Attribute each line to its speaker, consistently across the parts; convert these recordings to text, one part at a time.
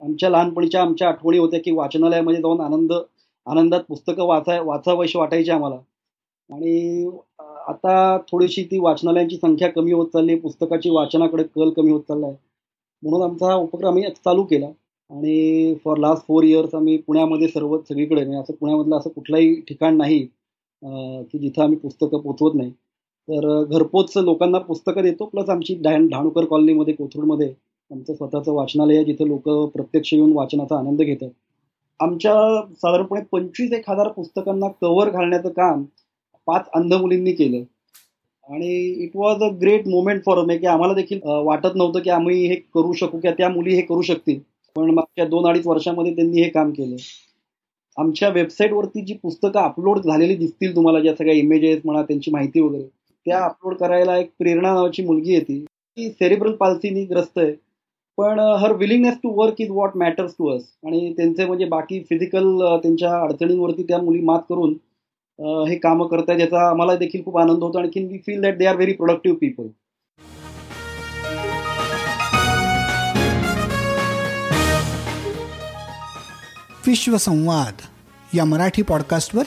Speaker 1: आमच्या लहानपणीच्या आमच्या आठवणी होत्या की वाचनालयामध्ये जाऊन आनंद आनंदात पुस्तकं वाचाय वाचावशी वाटायची आम्हाला. आणि आता थोडीशी ती वाचनालयांची संख्या कमी होत चालली पुस्तकाची वाचनाकडे कल कमी होत चालला आहे. म्हणून आमचा हा उपक्रम आम्ही चालू केला. आणि फॉर लास्ट फोर इयर्स आम्ही पुण्यामध्ये सर्व सगळीकडे म्हणजे असं पुण्यामधलं असं कुठलंही ठिकाण नाही की जिथं आम्ही पुस्तकं पोचवत नाही. तर घरपोच लोकांना पुस्तकं देतो. प्लस आमची डॅन ढाणूकर कॉलनीमध्ये कोथरूडमध्ये आमचं स्वतःचं वाचनालय आहे लोक प्रत्यक्ष येऊन वाचनाचा आनंद घेतात. आमच्या साधारणपणे पंचवीस एक हजार पुस्तकांना कव्हर घालण्याचं काम पाच अंध मुलींनी केलं. आणि it was a great moment for me की आम्हाला देखील वाटत नव्हतं की आम्ही हे करू शकू किंवा त्या मुली हे करू शकतील. पण मागच्या दोन अडीच वर्षामध्ये त्यांनी हे काम केलं. आमच्या वेबसाईटवरती जी पुस्तकं अपलोड झालेली दिसतील तुम्हाला ज्या सगळ्या इमेजेस म्हणा त्यांची माहिती वगैरे त्या अपलोड करायला एक प्रेरणा नावाची मुलगी येते. ती सेरिब्रल पाल्सीनी ग्रस्त आहे. पण her willingness to work is what matters to us आणि त्यांचे म्हणजे बाकी फिजिकल त्यांच्या अडचणींवरती त्या मुली मात करून हे कामं करतायत याचा आम्हाला देखील खूप आनंद होतो. आणखी we feel that they are very productive people
Speaker 2: Vishwasamvad या मराठी पॉडकास्टवर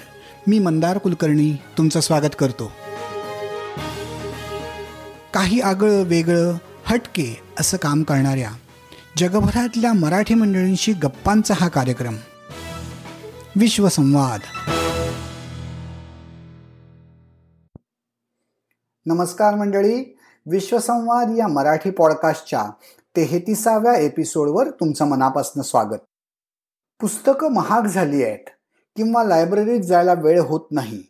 Speaker 2: मी मंदार कुलकर्णी तुमचं स्वागत करतो. काही आगळं वेगळं हटके असं काम करणाऱ्या जगभरातल्या मराठी मंडळींशी गप्पांचा हा कार्यक्रम. विश्वसंवाद. नमस्कार मंडळी. विश्वसंवाद या मराठी पॉडकास्टच्या तेहतीसाव्या एपिसोडवर तुमचं मनापासून स्वागत. पुस्तकं महाग झाली आहेत किंवा लायब्ररीत जायला वेळ होत नाही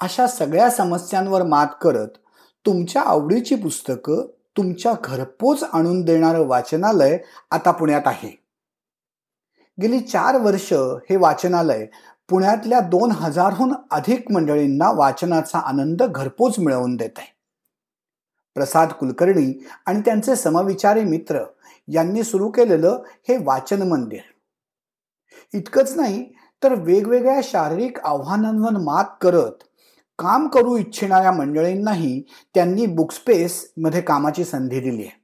Speaker 2: अशा सगळ्या समस्यांवर मात करत तुमच्या आवडीची पुस्तकं तुमच्या घरपोच आणून देणारं वाचनालय आता पुण्यात आहे. गेली चार वर्ष हे वाचनालय पुण्यातल्या दोन हजारहून अधिक मंडळींना वाचनाचा आनंद घरपोच मिळवून देत आहे प्रसाद कुलकर्णी आणि त्यांचे समविचारी मित्र यांनी सुरू केलेलं हे वाचन मंदिर. इतकंच नाही तर वेगवेगळ्या शारीरिक आव्हानांवर मात करत काम करू इच्छिणाऱ्या मंडळींनाही त्यांनी बुकस्पेसमध्ये कामाची संधी दिली आहे.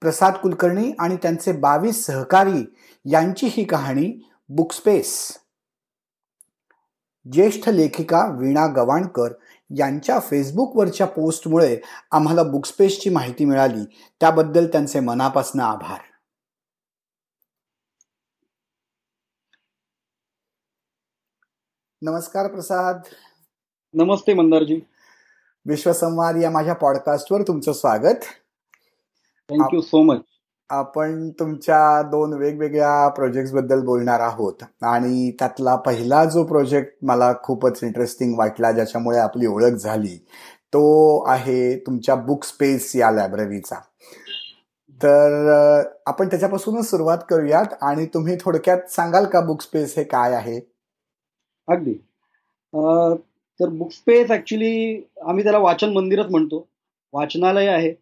Speaker 2: प्रसाद कुलकर्णी आणि त्यांचे बावीस सहकारी यांची ही कहाणी बुकस्पेस ज्येष्ठ लेखिका वीणा गवाणकर यांच्या फेसबुकवरच्या पोस्टमुळे आम्हाला बुकस्पेसची माहिती मिळाली. त्याबद्दल त्यांचे मनापासून आभार. नमस्कार प्रसाद.
Speaker 1: नमस्ते मंदारजी.
Speaker 2: विश्वसंवाद या माझ्या पॉडकास्टवर तुमचं स्वागत.
Speaker 1: थँक्यू सो मच
Speaker 2: आपण तुमच्या दोन वेगवेगळ्या प्रोजेक्टबद्दल बोलणार आहोत. आणि त्यातला पहिला जो प्रोजेक्ट मला खूपच इंटरेस्टिंग वाटला ज्याच्यामुळे आपली ओळख झाली तो आहे तुमच्या बुक स्पेस या लायब्ररीचा तर आपण त्याच्यापासूनच सुरुवात करूयात. आणि तुम्ही थोडक्यात सांगाल का बुक स्पेस हे काय आहे?
Speaker 1: अगदी. तर बुक स्पेस ऍक्च्युली आम्ही त्याला वाचन मंदिरच म्हणतो. वाचनालय आहे.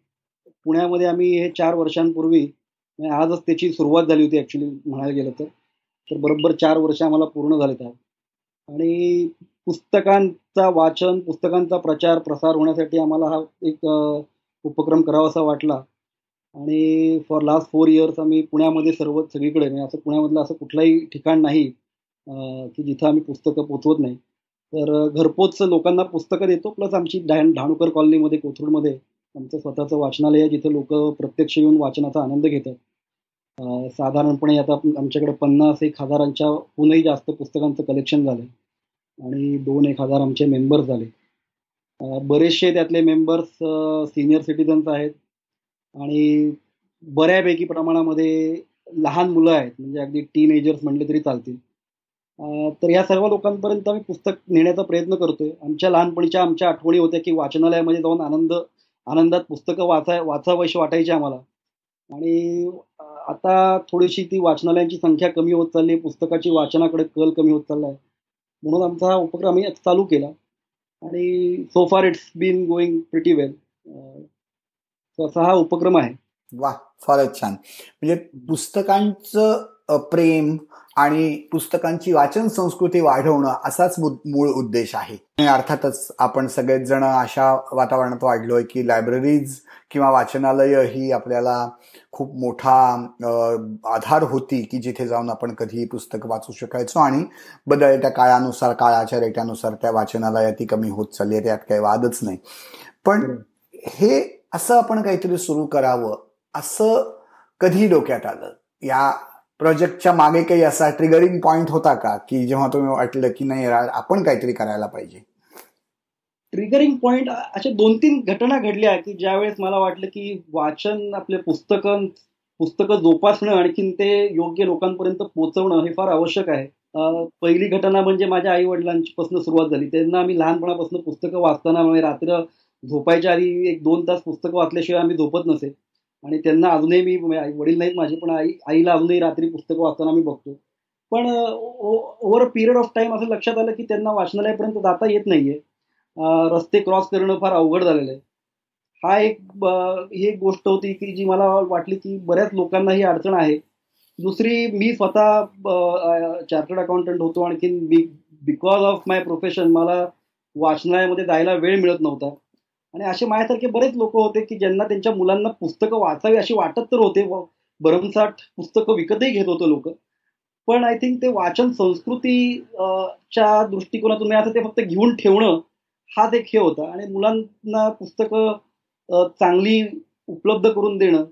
Speaker 1: पुण्यामध्ये आम्ही हे चार वर्षांपूर्वी म्हणजे आजच त्याची सुरुवात झाली होती ऍक्च्युली म्हणायला गेलं तर. तर बरोबर चार वर्ष आम्हाला पूर्ण झाले आहेत आणि पुस्तकांचा वाचन पुस्तकांचा प्रचार प्रसार होण्यासाठी आम्हाला हा एक उपक्रम करावासा वाटला. आणि फॉर लास्ट फोर इयर्स आम्ही पुण्यामध्ये सर्व सगळीकडे म्हणजे असं पुण्यामधलं असं कुठलंही ठिकाण नाही की जिथं आम्ही पुस्तकं पोचवत नाही. तर घरपोच लोकांना पुस्तकं देतो. प्लस आमची डॅन ढाणूकर कॉलनीमध्ये कोथरूडमध्ये आमचं स्वतःचं वाचनालय आहे जिथे लोक प्रत्यक्ष येऊन वाचनाचा आनंद घेतात. साधारणपणे आता आमच्याकडे पन्नास एक हजारांच्या हूनही जास्त पुस्तकांचं कलेक्शन झालं आणि दोन एक हजार आमचे मेंबर्स झाले. बरेचसे त्यातले मेंबर्स सिनियर सिटीजन्स आहेत. आणि बऱ्यापैकी प्रमाणामध्ये लहान मुलं आहेत. म्हणजे अगदी टीन एजर्स म्हटले तरी चालतील. तर या सर्व लोकांपर्यंत आम्ही पुस्तक नेण्याचा प्रयत्न करतोय. आमच्या लहानपणीच्या आमच्या आठवणी होत्या की वाचनालयामध्ये जाऊन आनंद आनंदात पुस्तकं वाचाय वाचावशी वाटायची आम्हाला. आणि आता थोडीशी ती वाचनालयांची संख्या कमी होत चालली पुस्तकाची वाचनाकडे कल कमी होत चालला आहे. म्हणून आमचा हा उपक्रम आम्ही चालू केला. आणि so far it's been going pretty well असा हा उपक्रम आहे.
Speaker 2: वा फारच छान. म्हणजे पुस्तकांचं प्रेम आणि पुस्तकांची वाचन संस्कृती वाढवणं असाच मूळ उद्देश आहे. अर्थातच आपण सगळेच जण अशा वातावरणात वाढलोय की लायब्ररीज किंवा वाचनालय ही आपल्याला खूप मोठा आधार होती की जिथे जाऊन आपण कधीही पुस्तक वाचू शकायचो आणि बदलत्या काळानुसार काळाच्या रेट्यानुसार त्या वाचनालयात कमी होत चालली आहे त्यात काही वादच नाही. पण हे असं आपण काहीतरी सुरू करावं असं कधी डोक्यात आलं? या प्रोजेक्टच्या मागे काही असा ट्रिगरिंग पॉइंट होता का? की जेव्हा तुम्ही वाटलं की नाही आपण काहीतरी करायला पाहिजे.
Speaker 1: ट्रिगरिंग पॉइंट अशा दोन तीन घटना घडल्या की ज्यावेळेस मला वाटलं की वाचन आपले पुस्तकं पुस्तकं जोपासणं आणखीन ते योग्य लोकांपर्यंत पोहोचवणं हे फार आवश्यक आहे. पहिली घटना म्हणजे माझ्या आई वडिलांची पासून सुरुवात झाली. त्यांना आम्ही लहानपणापासून पुस्तकं वाचताना म्हणजे रात्र झोपायच्या आधी एक दोन तास पुस्तकं वाचल्याशिवाय आम्ही झोपत नसे. आणि त्यांना अजूनही मी म्हणजे वडील नाहीत माझे पण आई आईला अजूनही रात्री पुस्तकं वाचताना मी बघतो. पण over a period of time असं लक्षात आलं की त्यांना वाचनालयापर्यंत जाता येत नाहीये. रस्ते क्रॉस करणं फार अवघड झालेलं आहे. हा एक ही एक गोष्ट होती की जी मला वाटली की बऱ्याच लोकांना ही अडचण आहे. दुसरी मी स्वतः चार्टर्ड अकाउंटंट होतो आणखीन बिकॉज ऑफ माय प्रोफेशन मला वाचनालयामध्ये जायला वेळ मिळत नव्हता. आणि असे माझ्यासारखे बरेच लोक होते की ज्यांना त्यांच्या मुलांना पुस्तकं वाचावी अशी वाटत तर होते. भरमसाठ पुस्तकं विकतही घेत होते लोक. पण आय थिंक ते वाचन संस्कृतीच्या दृष्टिकोनातून असं ते फक्त घेऊन ठेवणं हाच एक हे होता. आणि मुलांना पुस्तकं चांगली उपलब्ध करून देणं.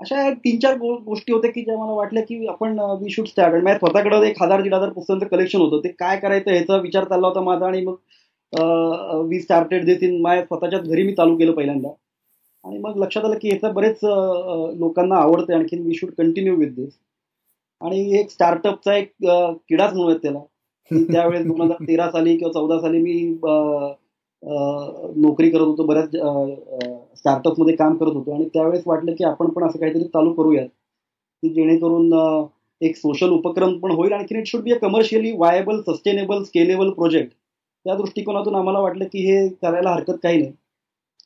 Speaker 1: अशा तीन चार गोष्टी होत्या की ज्या मला वाटल्या की आपण वी शूड स्टार्ट माझ्या स्वतःकडे एक हजार दीड हजार पुस्तकांचं कलेक्शन होतं. ते काय करायचं ह्याचा विचार चालला होता माझा आणि मग वी स्टार्टेड दिस इन स्वतःच्याच घरी मी चालू केलं पहिल्यांदा. आणि मग लक्षात आलं की याचं बरेच लोकांना आवडते आणखीन we should continue with this आणि एक स्टार्टअपचा एक किडाच म्हणूयात त्याला. त्यावेळेस दोन हजार तेरा साली किंवा चौदा साली मी नोकरी करत होतो. बऱ्याच स्टार्टअपमध्ये काम करत होतो. आणि त्यावेळेस वाटलं की आपण पण असं काहीतरी चालू करूयात. की जेणेकरून एक सोशल उपक्रम पण होईल. आणखी it should be a commercially viable sustainable scalable project त्या दृष्टिकोनातून आम्हाला वाटलं की हे करायला हरकत काही नाही.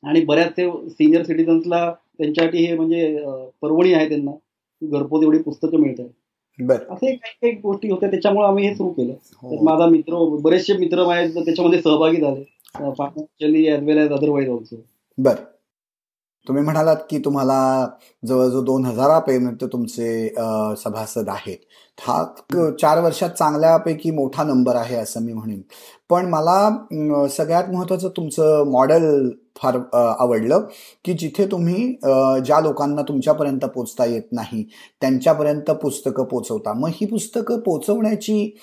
Speaker 1: आणि बऱ्याचसे सिनियर सिटीजन्सला त्यांच्यासाठी हे म्हणजे परवणी आहे त्यांना. घरपोच एवढी पुस्तकं मिळत आहेत असे काही काही गोष्टी होत्या. त्याच्यामुळे आम्ही हे सुरू केलं. हो. माझा मित्र बरेचसे मित्र आहेत त्याच्यामध्ये सहभागी झाले. Financially as well as otherwise also
Speaker 2: बर. तुम्ही म्हणालात की तुम्हाला जवळजवळ दोन हजारापर्यंत तुमचे सभासद आहेत. हा चार वर्षात चांगल्यापैकी मोठा नंबर आहे असं मी म्हणेन. पण मला सगळ्यात महत्वाचं तुमचं मॉडेल फार आवडलं की जिथे तुम्ही ज्या लोकांना तुमच्यापर्यंत पोचता येत नाही त्यांच्यापर्यंत पुस्तकं पोचवता. मग ही पुस्तकं पोचवण्याची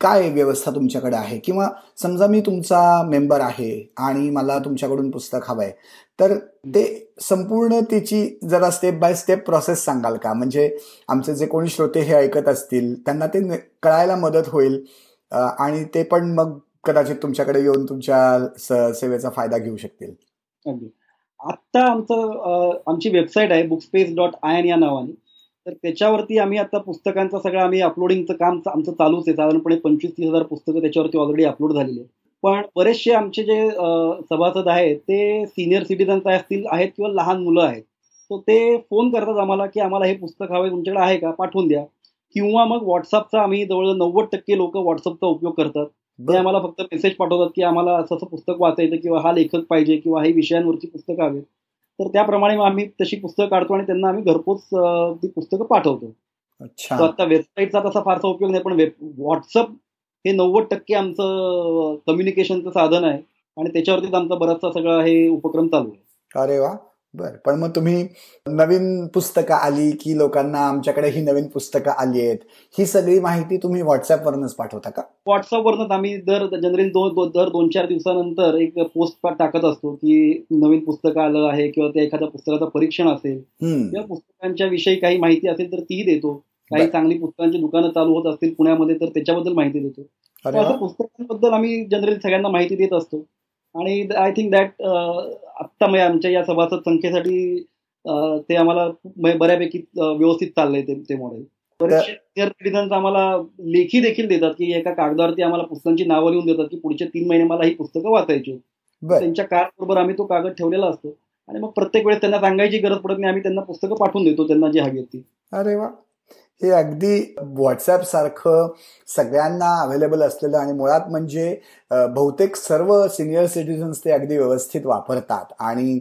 Speaker 2: काय व्यवस्था तुमच्याकडे आहे? किंवा समजा मी तुमचा मेंबर आहे आणि मला तुमच्याकडून पुस्तक हवं आहे तर ते संपूर्ण त्याची जरा स्टेप बाय स्टेप प्रोसेस सांगाल का? म्हणजे आमचे जे कोणी श्रोते हे ऐकत असतील त्यांना ते कळायला मदत होईल आणि ते पण मग कदाचित तुमच्याकडे येऊन तुमच्या सेवेचा फायदा घेऊ शकतील.
Speaker 1: आता आमचं आमची वेबसाईट आहे बुकस्पेस डॉट आय एन या नावाने. तर त्याच्यावरती आम्ही आता पुस्तकांचं सगळं आम्ही अपलोडिंगचं काम आमचं चालूच आहे. साधारणपणे पंचवीस तीस हजार पुस्तकं त्याच्यावरती ऑलरेडी अपलोड झालेली आहे पण बरेचसे आमचे जे सभासद आहेत ते सिनियर सिटीजन्स असतील आहेत किंवा लहान मुलं आहेत. तर ते फोन करतात आम्हाला की आम्हाला हे पुस्तक हवे तुमच्याकडे आहे का? पाठवून द्या. किंवा मग व्हॉट्सअपचा आम्ही जवळजवळ नव्वद टक्के लोक व्हॉट्सअपचा उपयोग करतात. ते आम्हाला फक्त मेसेज पाठवतात की आम्हाला असं असं पुस्तक वाचायचं किंवा हा लेखक पाहिजे किंवा हे विषयांवरची पुस्तकं हवेत. तर त्याप्रमाणे आम्ही तशी पुस्तकं काढतो आणि त्यांना आम्ही घरपोच ती पुस्तकं पाठवतो. आता वेबसाईटचा तसा फारसा उपयोग नाही पण व्हॉट्सअप हे नव्वद टक्के आमचं कम्युनिकेशनचं साधन आहे आणि त्याच्यावरतीच आमचा बराचसा सगळा हे उपक्रम चालू आहे.
Speaker 2: अरे वा. बर. पण मग तुम्ही नवीन पुस्तकं आली की लोकांना आमच्याकडे ही नवीन पुस्तकं आली आहेत ही सगळी माहिती तुम्ही व्हॉट्सअपवरनच पाठवता का?
Speaker 1: व्हॉट्सअपवरनच आम्ही दर जनरली दोन दर दोन चार दिवसानंतर एक पोस्ट टाकत असतो की नवीन पुस्तक आलं आहे किंवा त्या एखाद्या पुस्तकाचं परीक्षण असेल किंवा पुस्तकांच्या विषयी काही माहिती असेल तर तीही देतो. काही चांगली पुस्तकांची दुकानं चालू होत असतील पुण्यामध्ये तर त्याच्याबद्दल माहिती देतो. पुस्तकांबद्दल आम्ही जनरली सगळ्यांना माहिती देत असतो. आणि आय थिंक दॅट आत्ता म्हणजे आमच्या या सभासद संख्येसाठी ते आम्हाला बऱ्यापैकी व्यवस्थित चाललंय ते मॉडेल आम्हाला लेखी देखील देतात की एका कागदावरती आम्हाला पुस्तकांची नावं लिहून देतात की पुढचे तीन महिने मला ही पुस्तकं वाचायची त्यांच्या कार्ड बरोबर आम्ही तो कागद ठेवलेला असतो. आणि मग प्रत्येक वेळेस त्यांना सांगायची गरज पडत नाही आम्ही त्यांना पुस्तकं पाठवून देतो त्यांना जी हवी ती.
Speaker 2: अरे वा. हे अगदी व्हॉट्सअप सारखं सगळ्यांना अवेलेबल असलेलं आणि मुळात म्हणजे बहुतेक सर्व सिनियर सिटीजन्स ते अगदी व्यवस्थित वापरतात. आणि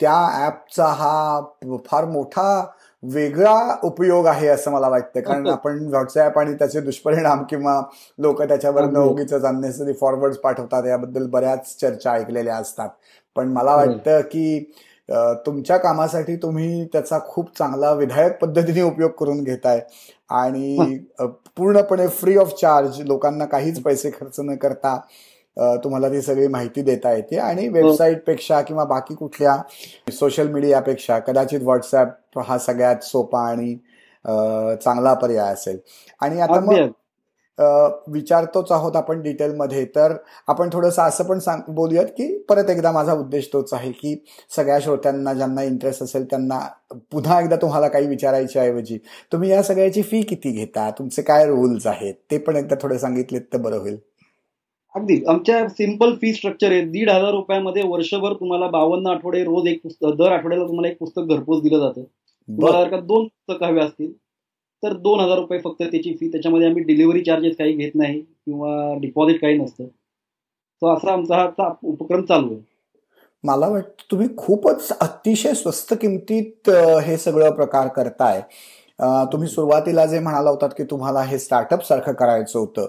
Speaker 2: त्या ऍपचा हा फार मोठा वेगळा उपयोग आहे असं मला वाटतं. कारण आपण व्हॉट्सअप आणि त्याचे दुष्परिणाम किंवा लोक त्याच्यावर उगीच अननेसरी फॉरवर्ड पाठवतात याबद्दल बऱ्याच चर्चा ऐकलेल्या असतात. पण मला वाटतं की तुमच्या कामासाठी तुम्ही त्याचा खूप चांगला विधायक पद्धतीने उपयोग करून घेताय. आणि पूर्णपणे फ्री ऑफ चार्ज लोकांना काहीच पैसे खर्च न करता तुम्हाला ती सगळी माहिती देता येते. आणि वेबसाईटपेक्षा किंवा बाकी कुठल्या सोशल मीडियापेक्षा कदाचित व्हॉट्सअप हा सगळ्यात सोपा आणि चांगला पर्याय असेल. आणि आता मग विचारतोच आहोत आपण डिटेलमध्ये. तर आपण थोडंसं असं पण सांग बोलूयात की परत एकदा माझा उद्देश तोच आहे की सगळ्या श्रोत्यांना ज्यांना इंटरेस्ट असेल त्यांना पुन्हा एकदा तुम्हाला काही विचारायच्या ऐवजी तुम्ही या सगळ्याची फी किती घेता? तुमचे काय रूल्स आहेत? ते पण एकदा थोडे सांगितलेत तर बरं होईल.
Speaker 1: अगदी. आमच्या सिंपल फी स्ट्रक्चर आहे. दीड हजार रुपयामध्ये वर्षभर तुम्हाला बावन्न आठवडे रोज एक पुस्तक दर आठवड्याला तुम्हाला एक पुस्तक घरपोच दिलं जातं. तुम्हाला जर का दोन पुस्तक हवे असतील तर दोन हजार रुपये फक्त त्याची फी त्याच्यामध्ये आम्ही डिलिव्हरी चार्जेस काही घेत नाही किंवा डिपॉझिट काही नसतं. तो असा आमचा हा उपक्रम चालू आहे.
Speaker 2: मला वाटतं तुम्ही खूपच अतिशय स्वस्त किमतीत हे सगळं प्रकार करताय. तुम्ही सुरुवातीला जे म्हणाला होतात की तुम्हाला हे स्टार्टअप सारखं करायचं होतं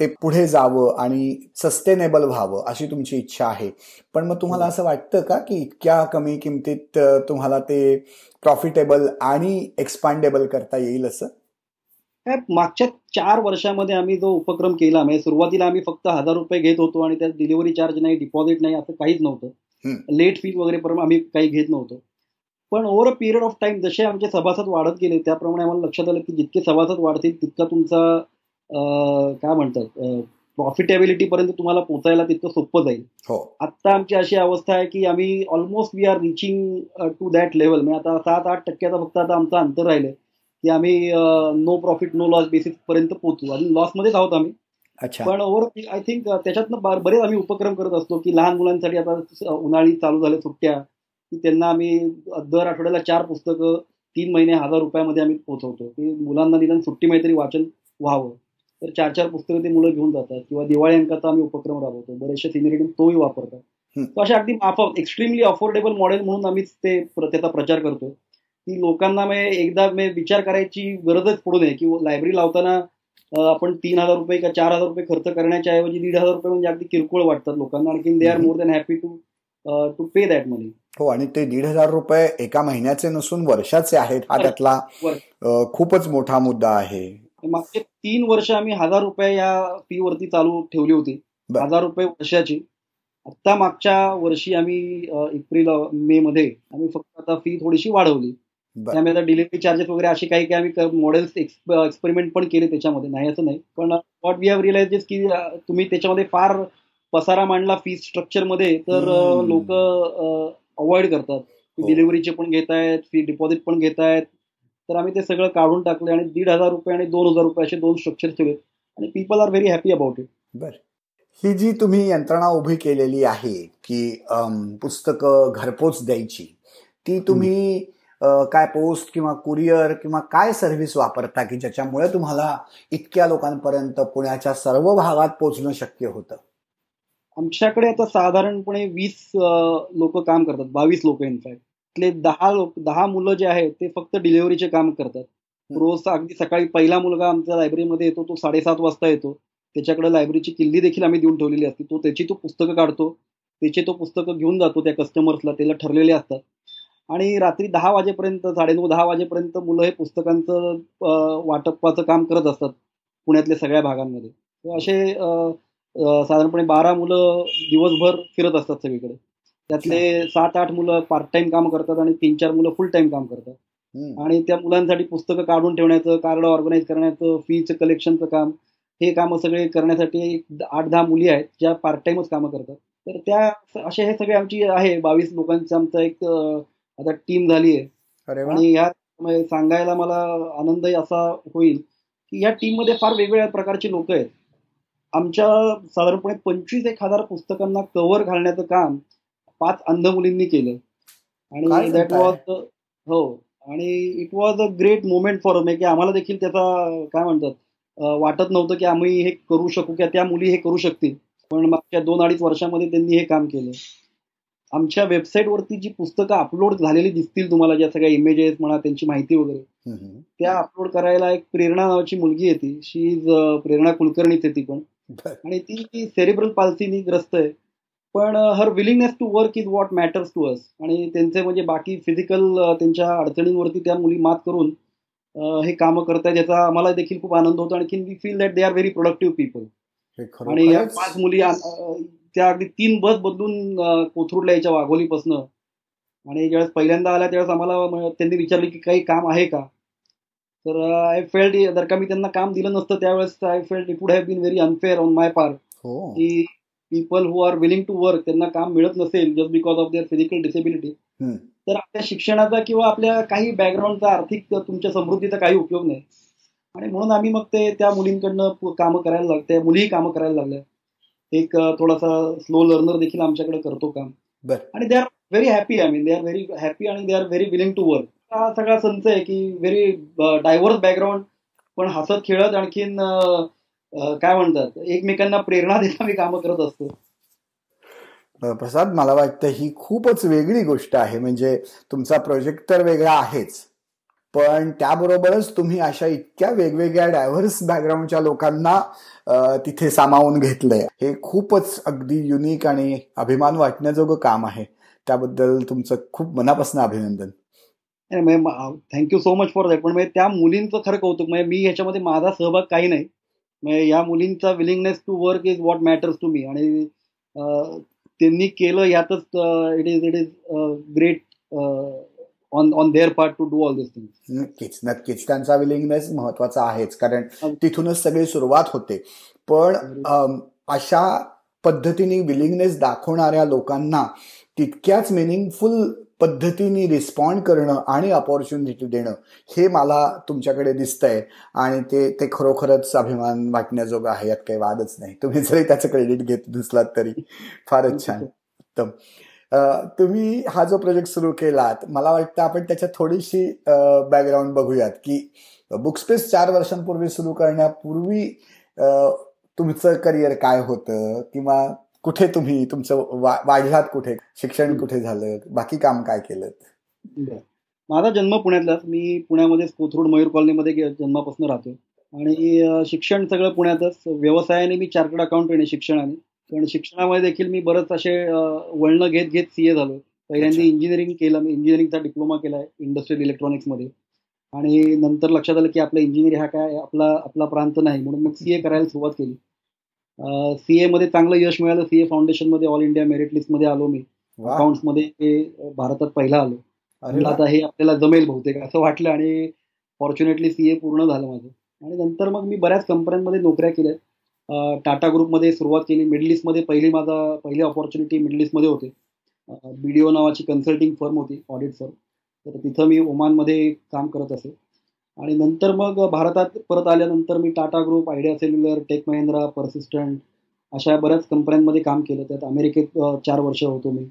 Speaker 2: ते पुढे जावं आणि सस्टेनेबल व्हावं अशी तुमची इच्छा आहे. पण मग तुम्हाला असं वाटतं का की इतक्या कमी किमतीत तुम्हाला ते प्रॉफिटेबल आणि एक्सपांडेबल करता येईल असं?
Speaker 1: मागच्या चार वर्षामध्ये आम्ही जो उपक्रम केला म्हणजे सुरुवातीला आम्ही फक्त हजार रुपये घेत होतो आणि त्यात डिलिव्हरी चार्ज नाही डिपॉझिट नाही असं काहीच नव्हतं. लेट फीज वगैरे आम्ही काही घेत नव्हतो. पण over a period of time जसे आमचे सभासद वाढत गेले त्याप्रमाणे आम्हाला लक्षात आलं की जितके सभासद वाढतील तितका तुमचा काय म्हणतात प्रॉफिटेबिलिटी पर्यंत तुम्हाला पोहोचायला तितकं सोपं जाईल.
Speaker 2: हो.
Speaker 1: आता आमची अशी अवस्था आहे की आम्ही almost we are reaching to that level म्हणजे आता सात आठ टक्क्याचा फक्त आता आमचं अंतर राहिलंय की आम्ही no profit no loss basis पर्यंत पोहोचू. आणि लॉसमध्येच आहोत आम्ही. पण ओव्हर आय थिंक त्याच्यातनं बरेच आम्ही उपक्रम करत असतो की लहान मुलांसाठी आता उन्हाळी चालू झाले सुट्ट्या की त्यांना आम्ही दर आठवड्याला चार पुस्तकं तीन महिने हजार रुपयामध्ये आम्ही पोहोचवतो. की मुलांना निदान सुट्टीमध्ये तरी वाचन व्हावं. तर चार चार पुस्तकं ते मुलं घेऊन जातात. किंवा दिवाळी अंकाचा आम्ही उपक्रम राबवतो. बरेचसे सिनियर तोही वापरतात. तो अशा अगदी माफ एक्स्ट्रीमली अफोर्डेबल मॉडेल म्हणून आम्ही ते त्याचा प्रचार करतो. की लोकांना एकदा विचार करायची गरजच पडू नये. की लायब्ररी लावताना आपण तीन हजार रुपये का चार हजार रुपये खर्च करण्याच्या ऐवजी दीड हजार रुपये म्हणजे अगदी किरकोळ वाटतात लोकांना. आणखी they are more than happy to to pay that money
Speaker 2: हो आणि ते दीड हजार रुपये एका महिन्याचे नसून वर्षाचे आहेत हा त्यातला खूपच मोठा मुद्दा आहे.
Speaker 1: मागचे तीन वर्ष आम्ही हजार रुपये या फी वरती चालू ठेवली होती. हजार रुपये वर्षाची. आता मागच्या वर्षी आम्ही एप्रिल मे मध्ये आम्ही फक्त आता फी थोडीशी वाढवली. त्यामुळे आता डिलिव्हरी चार्जेस वगैरे असे काही काही आम्ही मॉडेल्स एक्सपेरिमेंट पण केले त्याच्यामध्ये. नाही असं नाही. पण वॉट वी हॅव रिअलाइज की तुम्ही त्याच्यामध्ये फार पसारा मांडला फी स्ट्रक्चरमध्ये तर लोक अवॉइड करतात. डिलिव्हरीचे पण घेत आहेत फी डिपॉझिट पण घेत आहेत तर आम्ही ते सगळं काढून टाकले आणि दीड हजार रुपये आणि दोन हजार रुपये असे दोन स्ट्रक्चर ठेवले आणि people are very happy about it
Speaker 2: बर. ही जी तुम्ही यंत्रणा उभी केलेली आहे की पुस्तकं घरपोच द्यायची ती तुम्ही काय पोस्ट किंवा कुरिअर किंवा काय सर्व्हिस वापरता की ज्याच्यामुळे तुम्हाला इतक्या लोकांपर्यंत पुण्याच्या सर्व भागात पोहोचणं शक्य होतं?
Speaker 1: आमच्याकडे आता साधारणपणे वीस लोक काम करतात बावीस लोक इनफॅक्ट त्यातले दहा लोक दहा मुलं जे आहेत ते फक्त डिलिव्हरीचे काम करतात. रोज अगदी सकाळी पहिला मुलगा आमच्या लायब्ररीमध्ये येतो तो साडेसात वाजता येतो. त्याच्याकडे लायब्ररीची किल्ली देखील आम्ही देऊन ठेवलेली असते. तो त्याची तो पुस्तकं काढतो. त्याचे तो पुस्तकं घेऊन जातो त्या कस्टमर्सला त्याला ठरलेले असतात. आणि रात्री दहा वाजेपर्यंत साडेनऊ दहा वाजेपर्यंत मुलं हे पुस्तकांचं वाटपाचं काम करत असतात पुण्यातल्या सगळ्या भागांमध्ये. असे साधारणपणे बारा मुलं दिवसभर फिरत असतात सगळीकडे. त्यातले सात आठ मुलं पार्ट टाइम काम करतात आणि तीन चार मुलं फुल टाइम काम करतात. आणि त्या मुलांसाठी पुस्तकं काढून ठेवण्याचं कार्ड ऑर्गनाईज करण्याचं फीचं कलेक्शनचं काम हे काम सगळे करण्यासाठी आठ दहा मुली आहेत ज्या पार्ट टाइमच कामं करतात. तर त्या असे हे सगळे आमची आहे. बावीस लोकांचं आमचं एक आता टीम झाली आहे. आणि ह्या सांगायला मला आनंदही असा होईल की या टीममध्ये फार वेगवेगळ्या प्रकारचे लोक आहेत. आमच्या साधारणपणे पंचवीस एक हजार पुस्तकांना कव्हर घालण्याचं काम पाच अंध मुलींनी केलं आणि दॅट वॉज हो. आणि it was a great moment for की आम्हाला देखील त्याचा काय म्हणतात वाटत नव्हतं की आम्ही हे करू शकू किंवा त्या मुली हे करू शकतील. पण मागच्या दोन अडीच वर्षामध्ये त्यांनी हे काम केलं. आमच्या वेबसाईटवरती जी पुस्तकं अपलोड झालेली दिसतील तुम्हाला ज्या सगळ्या इमेजेस म्हणा त्यांची माहिती वगैरे त्या अपलोड करायला एक प्रेरणा नावाची मुलगी येते. शी इज प्रेरणा कुलकर्णीच ती पण. आणि ती सेरिब्रल पाल्सीनी ग्रस्त आहे. पण her willingness to work is what matters to us आणि त्यांचे म्हणजे बाकी फिजिकल त्यांच्या अडचणींवरती त्या मुली मात करून हे काम करतायत याचा आम्हाला देखील खूप आनंद होतो. आणखी we feel that they are very productive people आणि या पाच मुली त्या अगदी तीन बस बदलून कोथरूडला यायच्या वाघोलीपासनं. आणि ज्यावेळेस पहिल्यांदा आल्या त्यावेळेस आम्हाला त्यांनी विचारले की काही काम आहे का? तर आय फेल्ट जर का मी त्यांना काम दिलं नसतं त्यावेळेस I felt it would have been very unfair on my part की people who are willing to work त्यांना काम मिळत नसेल just because of their physical disability तर आपल्या शिक्षणाचा किंवा आपल्या काही बॅकग्राऊंडचा आर्थिक तुमच्या समृद्धीचा काही उपयोग नाही. आणि म्हणून आम्ही मग ते त्या मुलींकडनं कामं करायला लागते मुलीही कामं करायला लागल्या. एक थोडासा स्लो लर्नर देखील आमच्याकडे करतो काम. आणि they are very happy I mean they are very happy आणि they are very willing to work हा सगळा संच आहे की व्हेरी डायव्हर्स बॅकग्राऊंड पण हसत खेळत आणखीन काय म्हणतात एकमेकांना प्रेरणा देत मी कामं करत असतो.
Speaker 2: प्रसाद मला वाटतं ही खूपच वेगळी गोष्ट आहे. म्हणजे तुमचा प्रोजेक्ट तर वेगळा आहेच पण त्याबरोबरच तुम्ही अशा इतक्या वेगवेगळ्या डायव्हर्स बॅकग्राऊंडच्या लोकांना तिथे सामावून घेतलंय. हे खूपच अगदी युनिक आणि अभिमान वाटण्याजोगं काम आहे. त्याबद्दल तुमचं खूप मनापासून अभिनंदन.
Speaker 1: Thank you so much for that पण त्या मुलींचं खरं कौतुक म्हणजे मी ह्याच्यामध्ये माझा सहभाग काही नाही. म्हणजे या मुलींचा willingness to work is what matters to me आणि त्यांनी केलं यातच it is it is great on on their part to do all this thing
Speaker 2: नक्कीच नक्कीच. त्यांचा विलिंगनेस महत्त्वाचा आहेच. कारण तिथूनच सगळी सुरुवात होते. पण अशा पद्धतीने विलिंगनेस दाखवणाऱ्या लोकांना तितक्याच मिनिंगफुल पद्धतीने रिस्पॉन्ड करणं आणि अपॉर्च्युनिटी देणं हे मला तुमच्याकडे दिसतंय. आणि ते ते खरोखरच अभिमान वाटण्याजोगं आहे. यात काही वादच नाही. तुम्ही जरी त्याचं क्रेडिट घेत दिसलात तरी. फारच छान. उत्तम. तुम्ही हा जो प्रोजेक्ट सुरू केलात मला वाटतं आपण त्याच्यात थोडीशी बॅकग्राऊंड बघूयात की बुकस्पेस चार वर्षांपूर्वी सुरू करण्यापूर्वी तुमचं करिअर काय होतं? किंवा कुठे तुम्ही? तुमचं वाढलात कुठे? शिक्षण कुठे झालं? बाकी काम काय केलं?
Speaker 1: माझा जन्म पुण्यातलाच मी पुण्यामध्ये कोथरूड मयूर कॉलनीमध्ये जन्मापासून राहतो आणि शिक्षण सगळं पुण्यातच. व्यवसायाने मी चार्टर्ड अकाउंटंट आहे शिक्षणाने पण शिक्षणामध्ये देखील मी बरंच असे वळणं घेत घेत सीए झालो. पहिल्यांदा इंजिनिअरिंग केलं. मी इंजिनिअरिंगचा डिप्लोमा केला आहे इंडस्ट्रियल इलेक्ट्रॉनिक्समध्ये आणि नंतर लक्षात आलं की आपला इंजिनिअरिंग हा काय आपला आपला प्रांत नाही. म्हणून मग सीए करायला सुरुवात केली. सीए मध्ये चांगलं यश मिळालं. सीए फाउंडेशनमध्ये ऑल इंडिया मेरिट लिस्टमध्ये आलो मी. अकाउंट्समध्ये भारतात पहिला आलो. आता हे आपल्याला जमेल बहुतेक असं वाटलं आणि फॉर्च्युनेटली सीए पूर्ण झालं माझं. आणि नंतर मग मी बऱ्याच कंपन्यांमध्ये नोकऱ्या केल्या. टाटा ग्रुपमध्ये सुरुवात केली. मिडल ईस्टमध्ये पहिली माझा पहिली ऑपॉर्च्युनिटी मिडल ईस्टमध्ये होते. बीडीओ नावाची कन्सल्टिंग फर्म होती ऑडिट फर्म तर तिथं मी ओमानमध्ये काम करत असे. आणि नंतर मग भारतात परत आल्यानंतर मी Tata group Idea Cellular Tech Mahindra Persistent अशा बऱ्याच कंपन्यांमध्ये काम केलं. त्यात अमेरिकेत चार वर्ष होतो मी.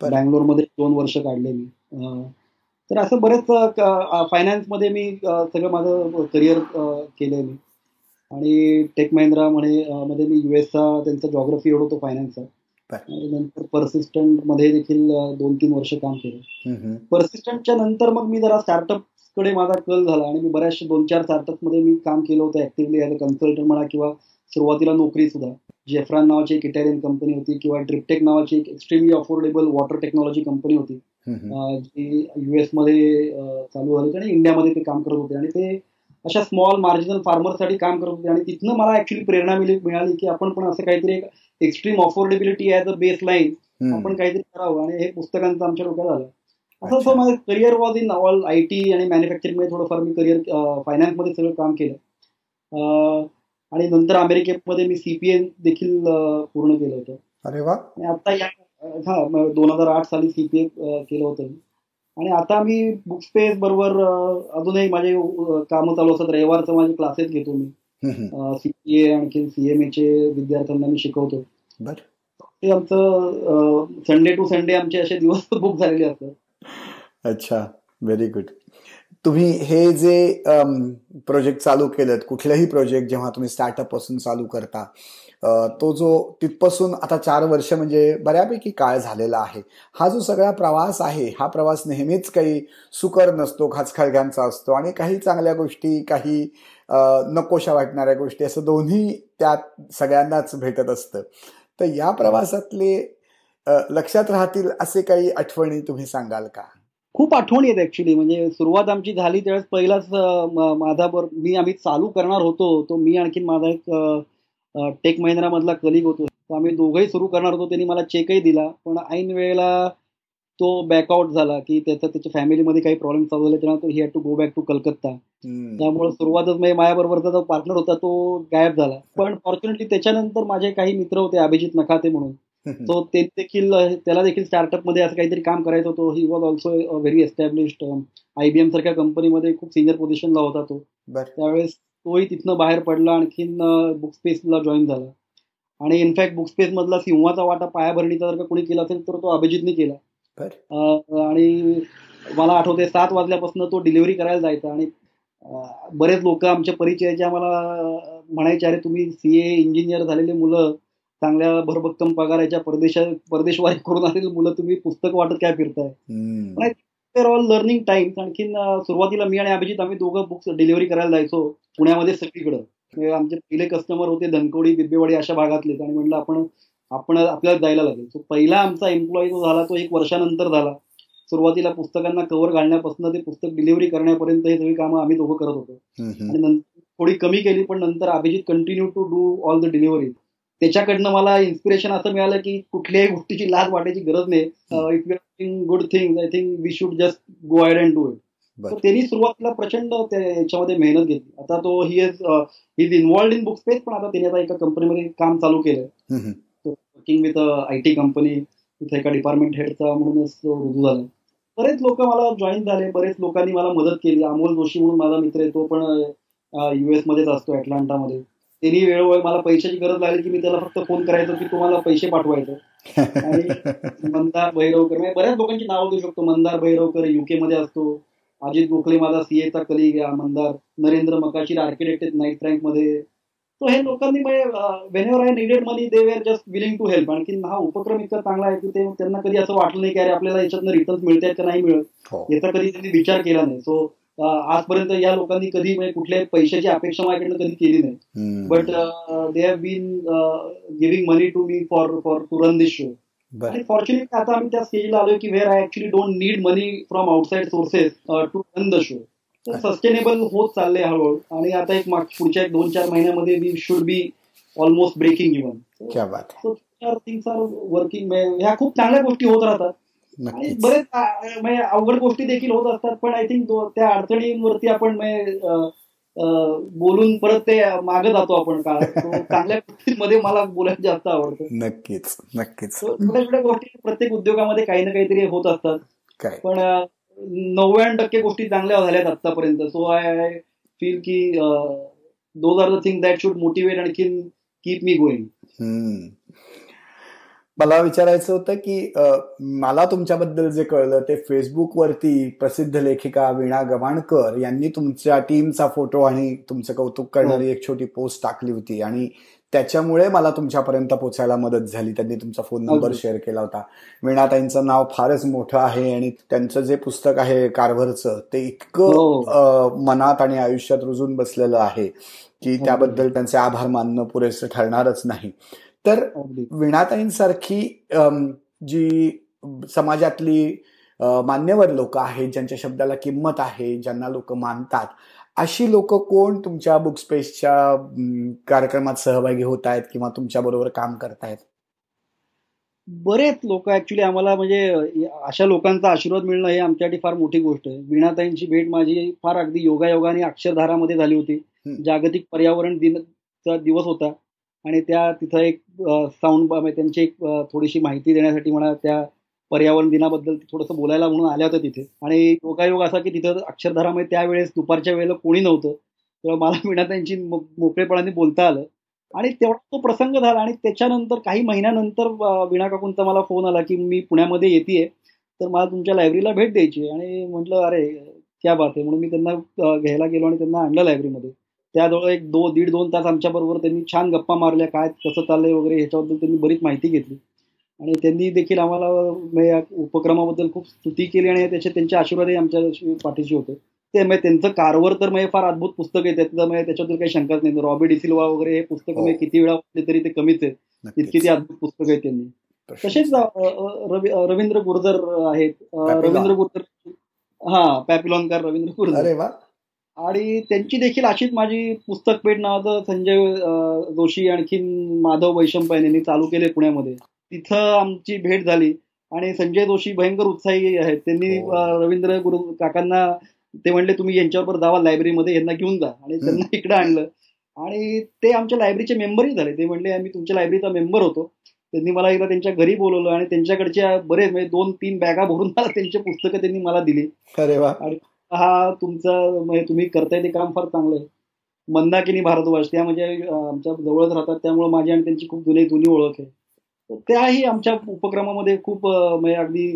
Speaker 1: बँगलोरमध्ये दोन वर्ष काढले मी. तर असं बरेच फायनान्समध्ये मी सगळं माझं करिअर केलंय मी. आणि टेक महिंद्रा म्हणे मध्ये मी युएसचा त्यांचा जॉग्रफी होतो फायनान्सचा आणि नंतर परसिस्टंटमध्ये देखील दोन तीन वर्ष काम केलं. परसिस्टंटच्या नंतर मग मी जरा स्टार्टअप कडे माझा कल झाला आणि मी बऱ्याचशा दोन चार स्टार्टअपमध्ये मी काम केलं होतं ऍक्टिव्हली ॲज अ कन्सल्टंट म्हणा किंवा सुरुवातीला नोकरी सुद्धा. जेफ्रान नावाची एक इटालियन कंपनी होती किंवा ड्रिपटेक नावाची एक extremely affordable water technology company होती. जी युएसमध्ये चालू झाली आणि इंडियामध्ये ते काम करत होते. आणि ते अशा स्मॉल मार्जिनल फार्मरसाठी काम करत होते. आणि तिथनं मला ऍक्च्युली प्रेरणा मिळाली की आपण पण असं काहीतरी एक extreme affordability as a baseline आपण काहीतरी करावं. आणि हे पुस्तकांचं आमच्या डोक्यात आलं. असं माझं career was in all I T आणि मॅन्युफॅक्चरिंगमध्ये थोडंफार मी करिअर फायनान्समध्ये सगळं काम केलं. आणि नंतर अमेरिकेमध्ये मी सीपीए देखील पूर्ण केलं होतं.
Speaker 2: अरे वा.
Speaker 1: आता या हा दोन हजार आठ साली सीपीए केलं होतं आणि आता मी बुक स्पेस बरोबर अजूनही माझे कामं चालू असतात. रविवारचं माझे क्लासेस घेतो मी. सीपीए आणखी सीएमए चे विद्यार्थ्यांना मी शिकवतो. ते आमचं संडे टू संडे आमचे असे दिवस बुक झालेले असतात.
Speaker 2: अच्छा व्हेरी गुड तुम्ही हे जे प्रोजेक्ट चालू केलं कुठलंही प्रोजेक्ट जेव्हा तुम्ही स्टार्टअपपासून चालू करता तो जो तिथपासून आता चार वर्ष म्हणजे बऱ्यापैकी काळ झालेला आहे हा जो सगळा प्रवास आहे हा प्रवास नेहमीच काही सुकर नसतो खाचखळग्यांचा असतो आणि काही चांगल्या गोष्टी काही नकोशा वाटणाऱ्या गोष्टी असं दोन्ही त्यात सगळ्यांनाच भेटत असतं. तर या प्रवासातले लक्षात राहतील असे काही आठवणी तुम्ही सांगाल का?
Speaker 1: खूप आठवणी आहेत ऍक्च्युली म्हणजे सुरुवात आमची झाली त्यावेळेस पहिलाच माझा बर मी आम्ही चालू करणार होतो तो मी आणखीन माझा एक टेक महिंद्रामधला कलिग होतो. तर आम्ही दोघंही सुरू करणार होतो त्यांनी मला चेकही दिला. पण ऐन वेळेला तो बॅकआउट झाला की त्याचा त्याच्या फॅमिलीमध्ये काही प्रॉब्लेम चालू झाले तेव्हा तो he had to go back to Calcutta. त्यामुळे सुरुवातच म्हणजे माझ्याबरोबरचा जो पार्टनर होता तो गायब झाला. पण फॉर्च्युनेटली त्याच्यानंतर माझे काही मित्र होते अभिजित नखाते म्हणून. तो ते देखील त्याला देखील स्टार्टअपमध्ये असं काहीतरी काम करायचं होतो. He was also very established IBM सारख्या कंपनीमध्ये खूप सिनियर पोझिशनला होता तो. त्यावेळेस तोही तिथनं बाहेर पडला आणखीन बुकस्पेसला जॉईन झाला. आणि इनफॅक्ट बुकस्पेस मधला सिंहाचा वाटा पायाभरणीचा जर का कोणी केला असेल तर तो अभिजितने केला. आणि मला आठवते सात वाजल्यापासून तो डिलिव्हरी करायला जायचा. आणि बरेच लोक आमच्या परिचयाचे आम्हाला म्हणायचे अरे तुम्ही सीए इंजिनियर झालेले मुलं चांगल्या भरभक्कम पगाराच्या परदेशा परदेशवारी करून आलेली मुलं तुम्ही पुस्तक वाटत काय फिरताय? ऑल लर्निंग टाइम्स आणखीन सुरुवातीला मी आणि अभिजित आम्ही दोघं बुक्स डिलिव्हरी करायला जायचो पुण्यामध्ये सगळीकडं. आमचे पहिले कस्टमर होते धनकवडी बिब्बेवाडी अशा भागातले. आणि म्हटलं आपण आपण आपल्याला जायला लागेल. सो पहिला आमचा एम्प्लॉई जो झाला तो एक वर्षानंतर झाला. सुरुवातीला पुस्तकांना कव्हर घालण्यापासून ते पुस्तक डिलिव्हरी करण्यापर्यंत हे सगळी कामं आम्ही दोघं करत होतो. आणि नंतर थोडी कमी केली पण नंतर Abhijit continue to do all the delivery त्याच्याकडनं मला इन्स्पिरेशन असं मिळालं की कुठल्याही गोष्टीची लाज वाटायची गरज नाही. If you good thing I think we should just go and do it तर त्यांनी सुरुवातीला प्रचंड याच्यामध्ये मेहनत घेतली. आता तो he is is involved in book space पण आता त्याने आता एका कंपनीमध्ये काम चालू केलं working with I T company तिथे एका डिपार्टमेंट हेडचा म्हणूनच रुजू झाला. बरेच लोक मला जॉईन झाले बरेच लोकांनी मला मदत केली. अमोल जोशी म्हणून माझा मित्र आहे तो पण युएस मध्येच असतो अटलांटामध्ये त्यांनी वेळोवेळी मला पैशाची गरज लागली की मी त्याला फक्त फोन करायचो की तुम्हाला पैसे पाठवायचं. आणि मंदार भैरवकर म्हणजे बऱ्याच लोकांची नावं देऊ शकतो. मंदार भैरवकर युके मध्ये असतो. अजित गोखले माझा सीएचा colleague Mandar Narendra Makashir architect night रँकमध्ये. तो हे लोकांनी whenever I needed money they were just willing to help आणखी हा उपक्रम इतका चांगला आहे की ते त्यांना कधी असं वाटलं नाही की अरे आपल्याला याच्यातनं रिटर्न मिळते का नाही मिळत? हो. याचा कधी त्यांनी विचार केला नाही. सो आजपर्यंत या लोकांनी कधी म्हणजे कुठल्याही पैशाची अपेक्षा माझ्याकडनं कधी केली नाही. But they have been giving money to me for for to run this show आणि फॉर्च्युनेटली आता आम्ही त्या स्टेजला आलो की where I actually don't need money from outside sources to run the show तर सस्टेनेबल होत चालले हळूहळू. आणि आता एक पुढच्या एक दोन चार महिन्यामध्ये we should be almost breaking even things are working ह्या खूप चांगल्या गोष्टी होत राहतात. बरेच म्हणजे अवघड गोष्टी देखील होत असतात पण आय थिंक त्या अडचणींवरती आपण बोलून परत ते मागे जातो आपण का? चांगल्या गोष्टींमध्ये मला बोलायला जास्त आवडतं.
Speaker 2: नक्कीच नक्कीच.
Speaker 1: छोट्या छोट्या गोष्टी प्रत्येक उद्योगामध्ये काही ना काहीतरी होत असतात. पण नव्याण्णव टक्के गोष्टी चांगल्या झाल्यात आतापर्यंत सो आय फील की those are the thing that should motivate आणखीन कीप मी गोईंग
Speaker 2: मला विचारायचं होतं की मला तुमच्याबद्दल जे कळलं ते फेसबुकवरती प्रसिद्ध लेखिका वीणा गवाणकर यांनी तुमच्या टीमचा फोटो आणि तुमचं कौतुक करणारी एक छोटी पोस्ट टाकली होती आणि त्याच्यामुळे मला तुमच्यापर्यंत पोचायला मदत झाली. त्यांनी तुमचा फोन नंबर शेअर केला होता. वीणाताईंचं नाव फारच मोठं आहे आणि त्यांचं जे पुस्तक आहे कारभरचं ते इतकं हो. मनात आणि आयुष्यात रुजून बसलेलं आहे की हो. त्याबद्दल त्यांचे आभार मानणं पुरेसं ठरणारच नाही. तर वीणाताईंसारखी जी समाजातली मान्यवर लोक आहेत ज्यांच्या शब्दाला किंमत आहे ज्यांना लोक मानतात अशी लोक कोण तुमच्या बुक स्पेसच्या कार्यक्रमात सहभागी होत आहेत किंवा तुमच्या बरोबर काम करतायत
Speaker 1: बरेच लोक ऍक्च्युली आम्हाला म्हणजे अशा लोकांचा आशीर्वाद मिळणं हे आमच्यासाठी फार मोठी गोष्ट आहे. वीणाताईंची भेट माझी फार अगदी योगायोगाने अक्षरधारामध्ये झाली होती. जागतिक पर्यावरण दिनचा दिवस होता. आणि त्या तिथं एक साऊंड त्यांची एक थोडीशी माहिती देण्यासाठी म्हणा त्या पर्यावरण दिनाबद्दल थोडंसं बोलायला म्हणून आल्या होत्या तिथे. आणि योगायोग असा की तिथं अक्षरधारामध्ये त्यावेळेस दुपारच्या वेळेला कोणी नव्हतं. तेव्हा मला विणा त्यांची मोकळेपणाने बोलता आलं. आणि तेवढा तो प्रसंग झाला आणि त्याच्यानंतर काही महिन्यानंतर विणा काकूंचा मला फोन आला की मी पुण्यामध्ये येते तर मला तुमच्या लायब्ररीला भेट द्यायची आणि म्हटलं अरे क्या बात आहे म्हणून मी त्यांना घ्यायला गेलो आणि त्यांना आणलं लायब्ररीमध्ये त्याजवळ एक दो दीड दोन तास आमच्या बरोबर त्यांनी छान गप्पा मारल्या काय कसं चाललंय वगैरे ह्याच्याबद्दल त्यांनी बरीच माहिती घेतली. आणि त्यांनी देखील आम्हाला या उपक्रमाबद्दल खूप स्तुती केली आणि त्याचे त्यांचे आशीर्वादही आमच्या पाठीशी होते. ते म्हणजे त्यांचं कारवर तर म्हणजे फार अद्भुत पुस्तक आहे. त्याचं म्हणजे त्याच्याबद्दल काही शंकाच नाही. रॉबी डिसिल्वा वगैरे हे पुस्तक म्हणजे किती वेळा वाचले तरी ते कमीच आहे. इतकी ती अद्भुत पुस्तक आहे त्यांनी. तसेच रवींद्र गुर्जर आहेत. रवींद्र गुर्जर. हा पॅपिलॉनकार रवींद्र गुर्जर. आणि त्यांची देखील अशीच माझी पुस्तक पेठ नावाचं संजय जोशी आणखीन माधव वैशंपायन यांनी चालू केले पुण्यामध्ये. तिथं आमची भेट झाली. आणि संजय जोशी भयंकर उत्साही आहेत. त्यांनी हो. रवींद्र गुरु काकांना ते म्हणले तुम्ही यांच्याबरोबर जावा लायब्ररीमध्ये यांना घेऊन जा. आणि त्यांना इकडे आणलं. आणि ते आमच्या लायब्ररीचे मेंबरही झाले. ते म्हणले आम्ही तुमच्या लायब्ररीचा मेंबर होतो. त्यांनी मला एकदा त्यांच्या घरी बोलवलं आणि त्यांच्याकडच्या बरेच म्हणजे दोन तीन बॅगा भरून मला त्यांची पुस्तकं त्यांनी मला दिली.
Speaker 2: अरे वा.
Speaker 1: हा तुमचं म्हणजे तुम्ही करताय ते काम फार चांगलं आहे. मंदाकिनी भारद्वाज त्या म्हणजे आमच्या जवळच राहतात त्यामुळे माझी आणि त्यांची खूप जुनी जुनी ओळख आहे. त्याही आमच्या उपक्रमामध्ये खूप म्हणजे अगदी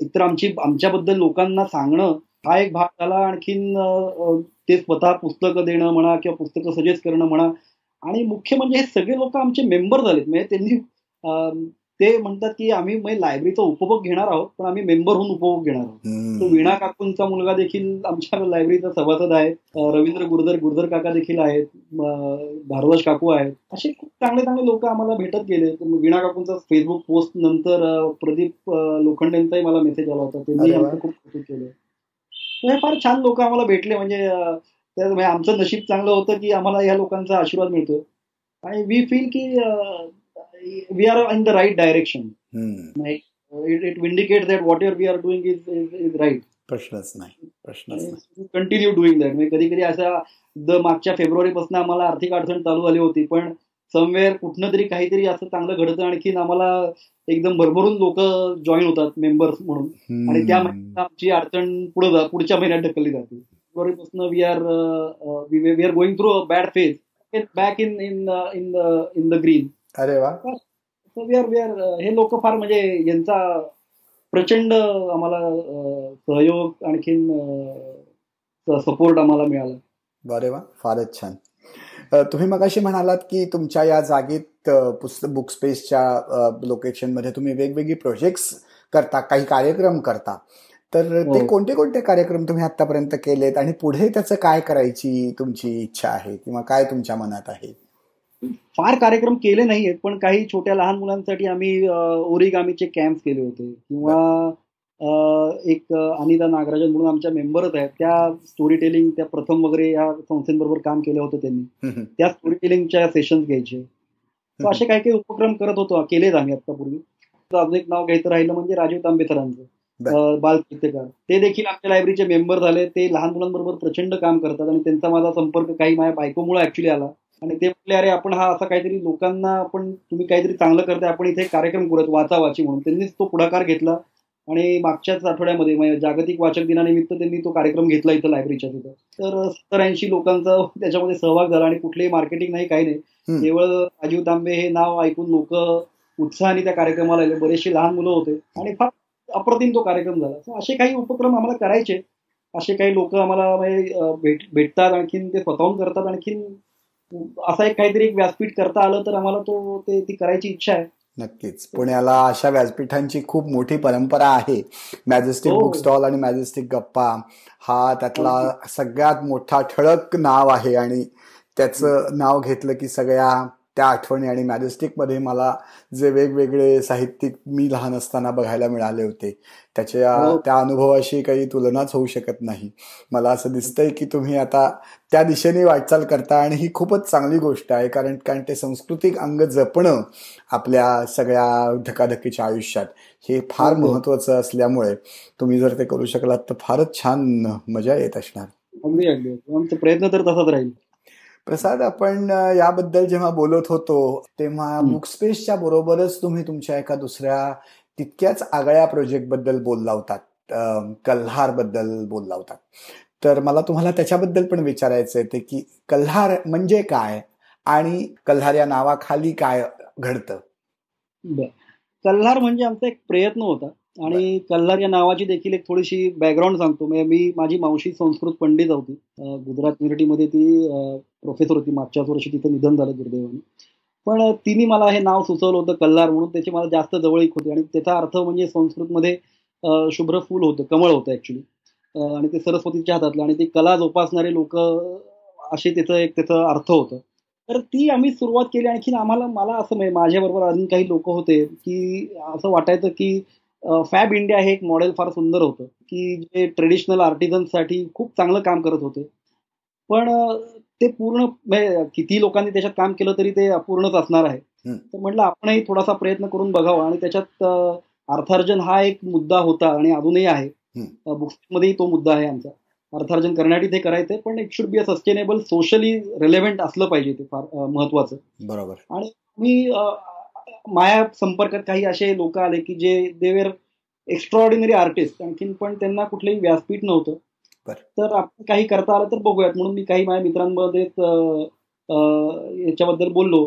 Speaker 1: एकतर आमची आमच्याबद्दल लोकांना सांगणं हा एक भाग झाला आणखीन ते स्वतः पुस्तकं देणं म्हणा किंवा पुस्तकं सजेस्ट करणं म्हणा. आणि मुख्य म्हणजे हे सगळे लोक आमचे मेंबर झालेत. म्हणजे त्यांनी ते म्हणतात की आम्ही लायब्ररीचा उपभोग घेणार आहोत पण आम्ही मेंबर होऊन उपभोग घेणार आहोत. तो वीणा काकूंचा मुलगा देखील आमच्या लायब्ररीचा सभासद आहे. रवींद्र गुर्जर गुर्जर काका देखील आहेत. भारद्वाज काकू आहेत. असे खूप चांगले चांगले लोक आम्हाला भेटत गेले. वीणा काकूंचा फेसबुक पोस्ट नंतर प्रदीप लोखंडेंचाही मला मेसेज आला होता. त्यांनी आमचं खूप कौतुक केलं. फार छान लोक आम्हाला भेटले. म्हणजे म्हणजे आमचं नशीब चांगलं होतं की आम्हाला या लोकांचा आशीर्वाद मिळतो आणि वी फील की we are in the right direction it vindicate that what your we are doing is is right
Speaker 2: प्रश्नच नाही. प्रश्न
Speaker 1: कंटिन्यू डुईंग दॅट म्हणजे कधी कधी असा द मागच्या फेब्रुवारीपासून आम्हाला आर्थिक अडचण चालू झाली होती पण समवेअर कुठनं तरी काहीतरी असं चांगलं घडतं आणखीन आम्हाला एकदम भरभरून लोक जॉईन होतात मेंबर्स म्हणून. आणि त्या आमची अडचण पुढे पुढच्या महिन्यात ढकलली जाते. फेब्रुवारीपासून we are we are going through a bad phase back in in in the green
Speaker 2: अरे वा.
Speaker 1: वी आर वी आर हे लोक फार म्हणजे यांचा प्रचंड आम्हाला सहयोग आणखीन सपोर्ट आम्हाला मिळाला.
Speaker 2: बरे वा फारच छान. तुम्ही मग अशी म्हणालात की तुमच्या या जागेत पुस्तक बुक स्पेसच्या लोकेशनमध्ये तुम्ही वेगवेगळे प्रोजेक्ट्स करता काही कार्यक्रम करता. तर ते हो. कोणते कोणते कार्यक्रम तुम्ही आतापर्यंत केलेत आणि पुढे त्याचं काय करायची तुमची इच्छा आहे किंवा काय तुमच्या मनात आहे?
Speaker 1: फार कार्यक्रम केले नाहीयेत पण काही छोट्या लहान मुलांसाठी आम्ही ओरिगामीचे कॅम्प केले होते. किंवा एक अनिता नागराजन म्हणून आमच्या मेंबरच आहेत. त्या स्टोरी टेलिंग त्या प्रथम वगैरे या संस्थेबरोबर काम केलं होतं त्यांनी. त्या स्टोरी टेलिंगच्या सेशन घ्यायचे असे काही काही उपक्रम करत होतो केलेच आम्ही आतापूर्वी अजून एक नाव घ्यायचं राहिलं म्हणजे राजीव तांबे सरांचं बालसाहित्यकार ते देखील आमच्या लायब्ररीचे मेंबर झाले. ते लहान मुलांबरोबर प्रचंड काम करतात आणि त्यांचा माझा संपर्क काही माझ्या बायकोमुळे ऍक्च्युली आला. आणि ते म्हटले अरे आपण हा असा काहीतरी लोकांना आपण तुम्ही काहीतरी चांगलं करताय आपण इथे कार्यक्रम करत वाचा वाची म्हणून. त्यांनीच तो पुढाकार घेतला आणि मागच्याच आठवड्यामध्ये म्हणजे जागतिक वाचक दिनानिमित्त त्यांनी तो कार्यक्रम घेतला इथं लायब्ररीच्या तिथं. तर सत्तर ऐंशी लोकांचा त्याच्यामध्ये सहभाग झाला आणि कुठलेही मार्केटिंग नाही काही नाही. केवळ राजीव तांबे हे नाव ऐकून लोक उत्साहाने त्या कार्यक्रमाला आले. बरेचसे लहान मुलं होते. आणि फार अप्रतिम तो कार्यक्रम झाला. असे काही उपक्रम आम्हाला करायचे. असे काही लोक आम्हाला म्हणजे, भेट भेटतात आणखीन ते स्वतःहून करतात आणखीन असा एक काहीतरी एक व्यासपीठ करता आलं तर आम्हाला तो ते ती करायची इच्छा आहे.
Speaker 2: नक्कीच. पुण्याला अशा व्यासपीठांची खूप मोठी परंपरा आहे. मॅजेस्टिक बुक स्टॉल आणि मॅजेस्टिक गप्पा हा त्यातला हो. सगळ्यात मोठा ठळक नाव आहे आणि त्याचं नाव घेतलं की सगळ्या त्या आठवणी आणि मॅजेस्टिकमध्ये मला जे वेगवेगळे साहित्यिक मी लहान असताना बघायला मिळाले होते त्याच्या हो. त्या अनुभवाशी काही तुलनाच होऊ शकत नाही मला असं दिसतंय की तुम्ही आता त्या दिशेने वाटचाल करता आणि ही खूपच चांगली गोष्ट आहे कारण कारण ते सांस्कृतिक अंग जपणं आपल्या सगळ्या धकाधकीच्या आयुष्यात हे फार हो. महत्वाचं असल्यामुळे तुम्ही जर ते करू शकलात तर फारच छान मजा येत असणार
Speaker 1: प्रयत्न तर तसाच राहील
Speaker 2: प्रसाद आपण याबद्दल जेव्हा बोलत होतो तेव्हा बुक स्पेसच्या बरोबरच तुम्ही तुमच्या एका दुसऱ्या तितक्याच आगळ्या प्रोजेक्टबद्दल बोलला होतात कल्हारबद्दल बोलला होतात तर मला तुम्हाला त्याच्याबद्दल पण विचारायचं आहे की कल्हार म्हणजे काय आणि कल्हार या नावाखाली काय घडतं?
Speaker 1: कल्हार म्हणजे आमचा एक प्रयत्न होता. आणि कल्हार या नावाची देखील एक थोडीशी बॅकग्राऊंड सांगतो. म्हणजे मी माझी मावशी संस्कृत पंडित होती. गुजरात युनिव्हर्सिटीमध्ये ती प्रोफेसर होती. मागच्याच वर्षी तिथं निधन झालं दुर्दैवाने. पण तिने मला हे नाव सुचवलं होतं कल्लार म्हणून. त्याची मला जास्त जवळीक होती. आणि त्याचा अर्थ म्हणजे संस्कृतमध्ये शुभ्र फूल होतं. कमळ होतं ऍक्च्युली आणि ते सरस्वतीच्या हातातलं. आणि ती कला जोपासणारे लोक असे त्याचं एक त्याचा अर्थ होतं. तर ती आम्ही सुरुवात केली. आणखीन आम्हाला मला असं म्हणजे माझ्याबरोबर अजून काही लोक होते की असं वाटायचं की फॅब इंडिया हे एक मॉडेल फार सुंदर होतं की जे ट्रेडिशनल आर्टिझनसाठी खूप चांगलं काम करत होते. पण ते पूर्ण म्हणजे किती लोकांनी त्याच्यात काम केलं तरी ते अपूर्णच असणार आहे. तर म्हटलं आपणही थोडासा प्रयत्न करून बघावा. आणि त्याच्यात अर्थार्जन हा एक मुद्दा होता आणि अजूनही आहे. बुक्समध्येही तो मुद्दा आहे आमचा. अर्थार्जन करण्यासाठी ते करायचंय पण it should be a sustainable socially relevant असलं पाहिजे ते फार महत्वाचं.
Speaker 2: बरोबर.
Speaker 1: आणि मी माया संपर्कात काही असे लोक आले की जे देवेर एक्स्ट्रॉर्डिनरी आर्टिस्ट आणखीन पण त्यांना कुठलंही व्यासपीठ नव्हतं. तर आपण काही करता आलं तर बघूयात. म्हणून मी काही माझ्या मित्रांमध्ये याच्याबद्दल बोललो.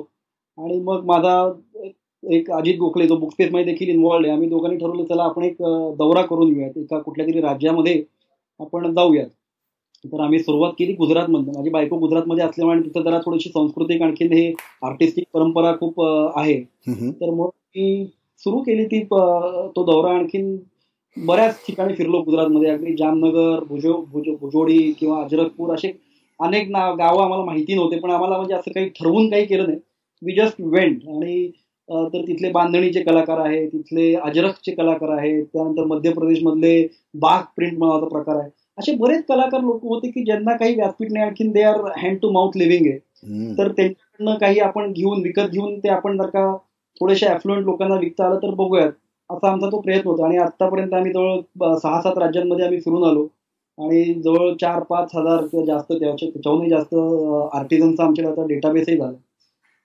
Speaker 1: आणि मग माझा एक अजित गोखले जो बुकमध्ये देखील इन्व्हॉल्ड आहे आम्ही दोघांनी ठरवलं चला आपण एक दौरा करून घेऊयात एका कुठल्या तरी राज्यामध्ये आपण जाऊयात. तर आम्ही सुरुवात केली गुजरातमधनं. माझी बायको गुजरातमध्ये असल्यामुळे तिथं जरा थोडीशी सांस्कृतिक आणखीन हे आर्टिस्टिक परंपरा खूप आहे. तर मग मी सुरू केली ती तो दौरा आणखीन बऱ्याच ठिकाणी फिरलो गुजरातमध्ये. अगदी जामनगर भुजो भुजोडी किंवा अजरकपूर असे अनेक ना गावं आम्हाला माहिती नव्हते. पण आम्हाला म्हणजे असं काही ठरवून काही केलं नाही. वी जस्ट वेंट आणि तर तिथले बांधणीचे कलाकार आहेत तिथले अजरकचे कलाकार आहेत. त्यानंतर मध्य प्रदेशमधले बाग प्रिंट नावाचा प्रकार आहे. असे बरेच कलाकार लोक होते की ज्यांना काही व्यासपीठ नाही आणखीन they are hand to mouth living आहे. तर त्यांच्याकडनं काही आपण घेऊन विकत घेऊन ते आपण जर का थोडेसे ऍफ्लुएंट लोकांना विकता आलं तर बघूयात. असा आमचा तो प्रयत्न होता. आणि आतापर्यंत आम्ही जवळ सहा सात राज्यांमध्ये आम्ही फिरून आलो. आणि जवळ चार पाच हजार किंवा जास्त त्याच्याहूनही जास्त आर्टिझनचा आमच्याकडे आता डेटाबेसही झाला.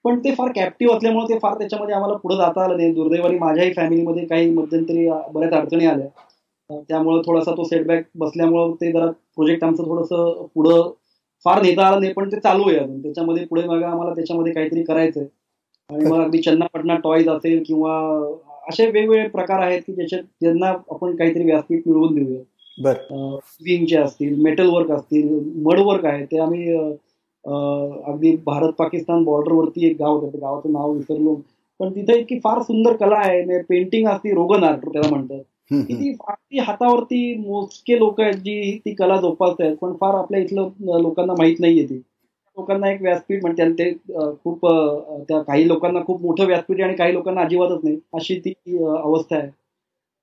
Speaker 1: पण ते फार कॅप्टिव्ह असल्यामुळे ते फार त्याच्यामध्ये आम्हाला पुढे जाता आलं नाही. दुर्दैवानी माझ्याही फॅमिलीमध्ये काही मध्यंतरी बऱ्याच अडचणी आल्या. त्यामुळे थोडासा तो सेटबॅक बसल्यामुळं ते जरा प्रोजेक्ट आमचं थोडंसं पुढं फार नेता आलं नाही पण ते चालू आहे अजून. त्याच्यामध्ये पुढे मागे आम्हाला त्याच्यामध्ये काहीतरी करायचंय. आणि मग अगदी चन्नापटना टॉईज असेल किंवा असे वेगवेगळे प्रकार आहेत की ज्याच्यात ज्यांना आपण काहीतरी व्यासपीठ मिळवून देऊया. विंगचे असतील मेटल वर्क असतील मड वर्क आहे. ते आम्ही अगदी भारत पाकिस्तान बॉर्डरवरती एक गाव होतं. गावाचं नाव विसरलो. पण तिथे इतकी फार सुंदर कला आहे. पेंटिंग असती रोगन आर्ट त्याला म्हणतात. ती फार हातावरती मोजके लोक आहेत जी ती कला जोपासत आहेत पण फार आपल्या इथलं लोकांना माहीत नाहीये ती. लोकांना एक व्यासपीठ म्हणते ते खूप त्या काही लोकांना खूप मोठं व्यासपीठ आणि काही लोकांना अजिबातच नाही अशी ती अवस्था आहे.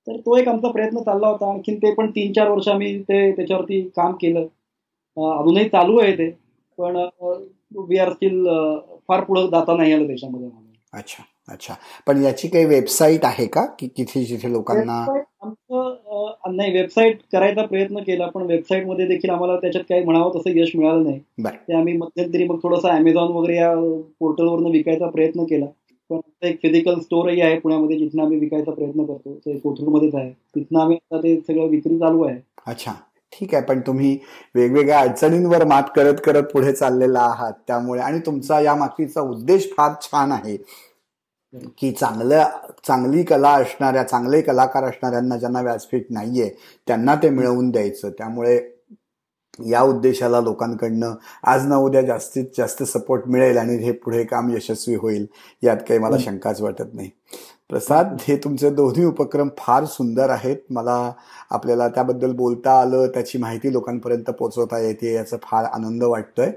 Speaker 1: तर तो एक आमचा प्रयत्न चालला होता आणखीन ते पण तीन चार वर्ष आम्ही ते त्याच्यावरती काम केलं. अजूनही चालू आहे ते पण वी आर स्टील फार पुढे जाता नाही आलं त्याच्यामध्ये
Speaker 2: अच्छा. अच्छा. पण याची काही वेबसाईट आहे का? की तिथे जिथे लोकांना
Speaker 1: आमचं नाही वेबसाईट करायचा प्रयत्न केला पण वेबसाईटमध्ये देखील आम्हाला त्याच्यात काही म्हणावं तसं यश मिळालं नाही. ते आम्ही मध्यंतरी मग थोडासा अमेझॉन वगैरे या पोर्टलवरनं विकायचा प्रयत्न केला. पण एक फिजिकल स्टोरही आहे पुण्यामध्ये जिथं आम्ही विकायचा प्रयत्न करतो. ते कोथरूडमध्येच आहे. तिथनं आम्ही आता ते सगळं विक्री चालू आहे.
Speaker 2: अच्छा. ठीक आहे पण तुम्ही वेगवेगळ्या अडचणींवर मात करत करत पुढे चाललेला आहात त्यामुळे आणि तुमचा या मागचा उद्देश फार छान आहे. की चांगल्या चांगली कला असणाऱ्या चांगले कलाकार असणाऱ्यांना ज्यांना व्यासपीठ नाहीये त्यांना ते मिळवून द्यायचं. त्यामुळे या उद्देशाला लोकांकडनं आज ना उद्या जास्तीत जास्त सपोर्ट मिळेल आणि हे पुढे काम यशस्वी होईल यात काही मला शंकाच वाटत नाही. प्रसाद हे तुमचे दोन्ही उपक्रम फार सुंदर आहेत. मला आपल्याला त्याबद्दल बोलता आलं त्याची माहिती लोकांपर्यंत पोचवता येते याचा फार आनंद वाटतोय.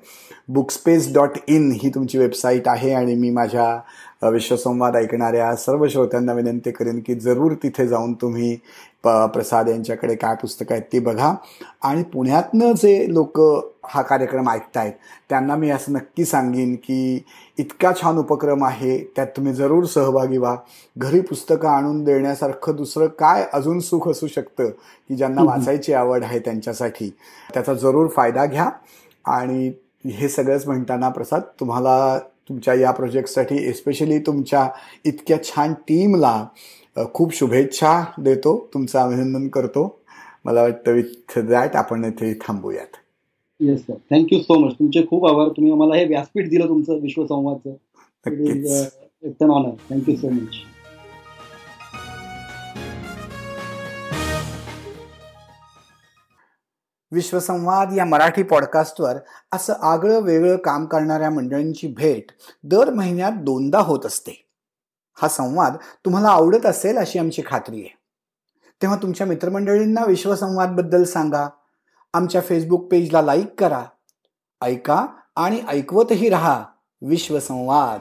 Speaker 2: बुकस्पेस डॉट इन ही तुमची वेबसाईट आहे आणि मी माझ्या विश्वसंवाद ऐकणाऱ्या सर्व श्रोत्यांना विनंती करेन की जरूर तिथे जाऊन तुम्ही प प्रसाद यांच्याकडे काय पुस्तकं आहेत ती बघा. आणि पुण्यातनं जे लोक हा कार्यक्रम ऐकतायत त्यांना मी असं नक्की सांगेन की इतका छान उपक्रम आहे त्यात तुम्ही जरूर सहभागी व्हा. घरी पुस्तकं आणून देण्यासारखं दुसरं काय अजून सुख असू शकतं की ज्यांना वाचायची आवड आहे त्यांच्यासाठी. त्याचा जरूर फायदा घ्या. आणि हे सगळंच म्हणताना प्रसाद तुम्हाला तुमच्या या प्रोजेक्टसाठी एस्पेशली तुमच्या इतक्या छान टीमला खूप शुभेच्छा देतो तुमचं अभिनंदन करतो. मला वाटतं विथ दॅट आपण इथे थांबूयात.
Speaker 1: Yes sir thank you so much तुमचे खूप आभार. तुम्ही आम्हाला हे व्यासपीठ दिलं तुमचं विश्वसंवादचं. It's an honour thank you so much
Speaker 2: Vishwasamvad या मराठी पॉडकास्टवर असं आगळं वेगळं काम करणाऱ्या मंडळींची भेट दर महिन्यात दोनदा होत असते. हा संवाद तुम्हाला आवडत असेल अशी आमची खात्री आहे. तेव्हा तुमच्या मित्रमंडळींना विश्वसंवादबद्दल सांगा. आमच्या फेसबुक पेजला लाईक करा. ऐका आणि ऐकवतही रहा. विश्वसंवाद.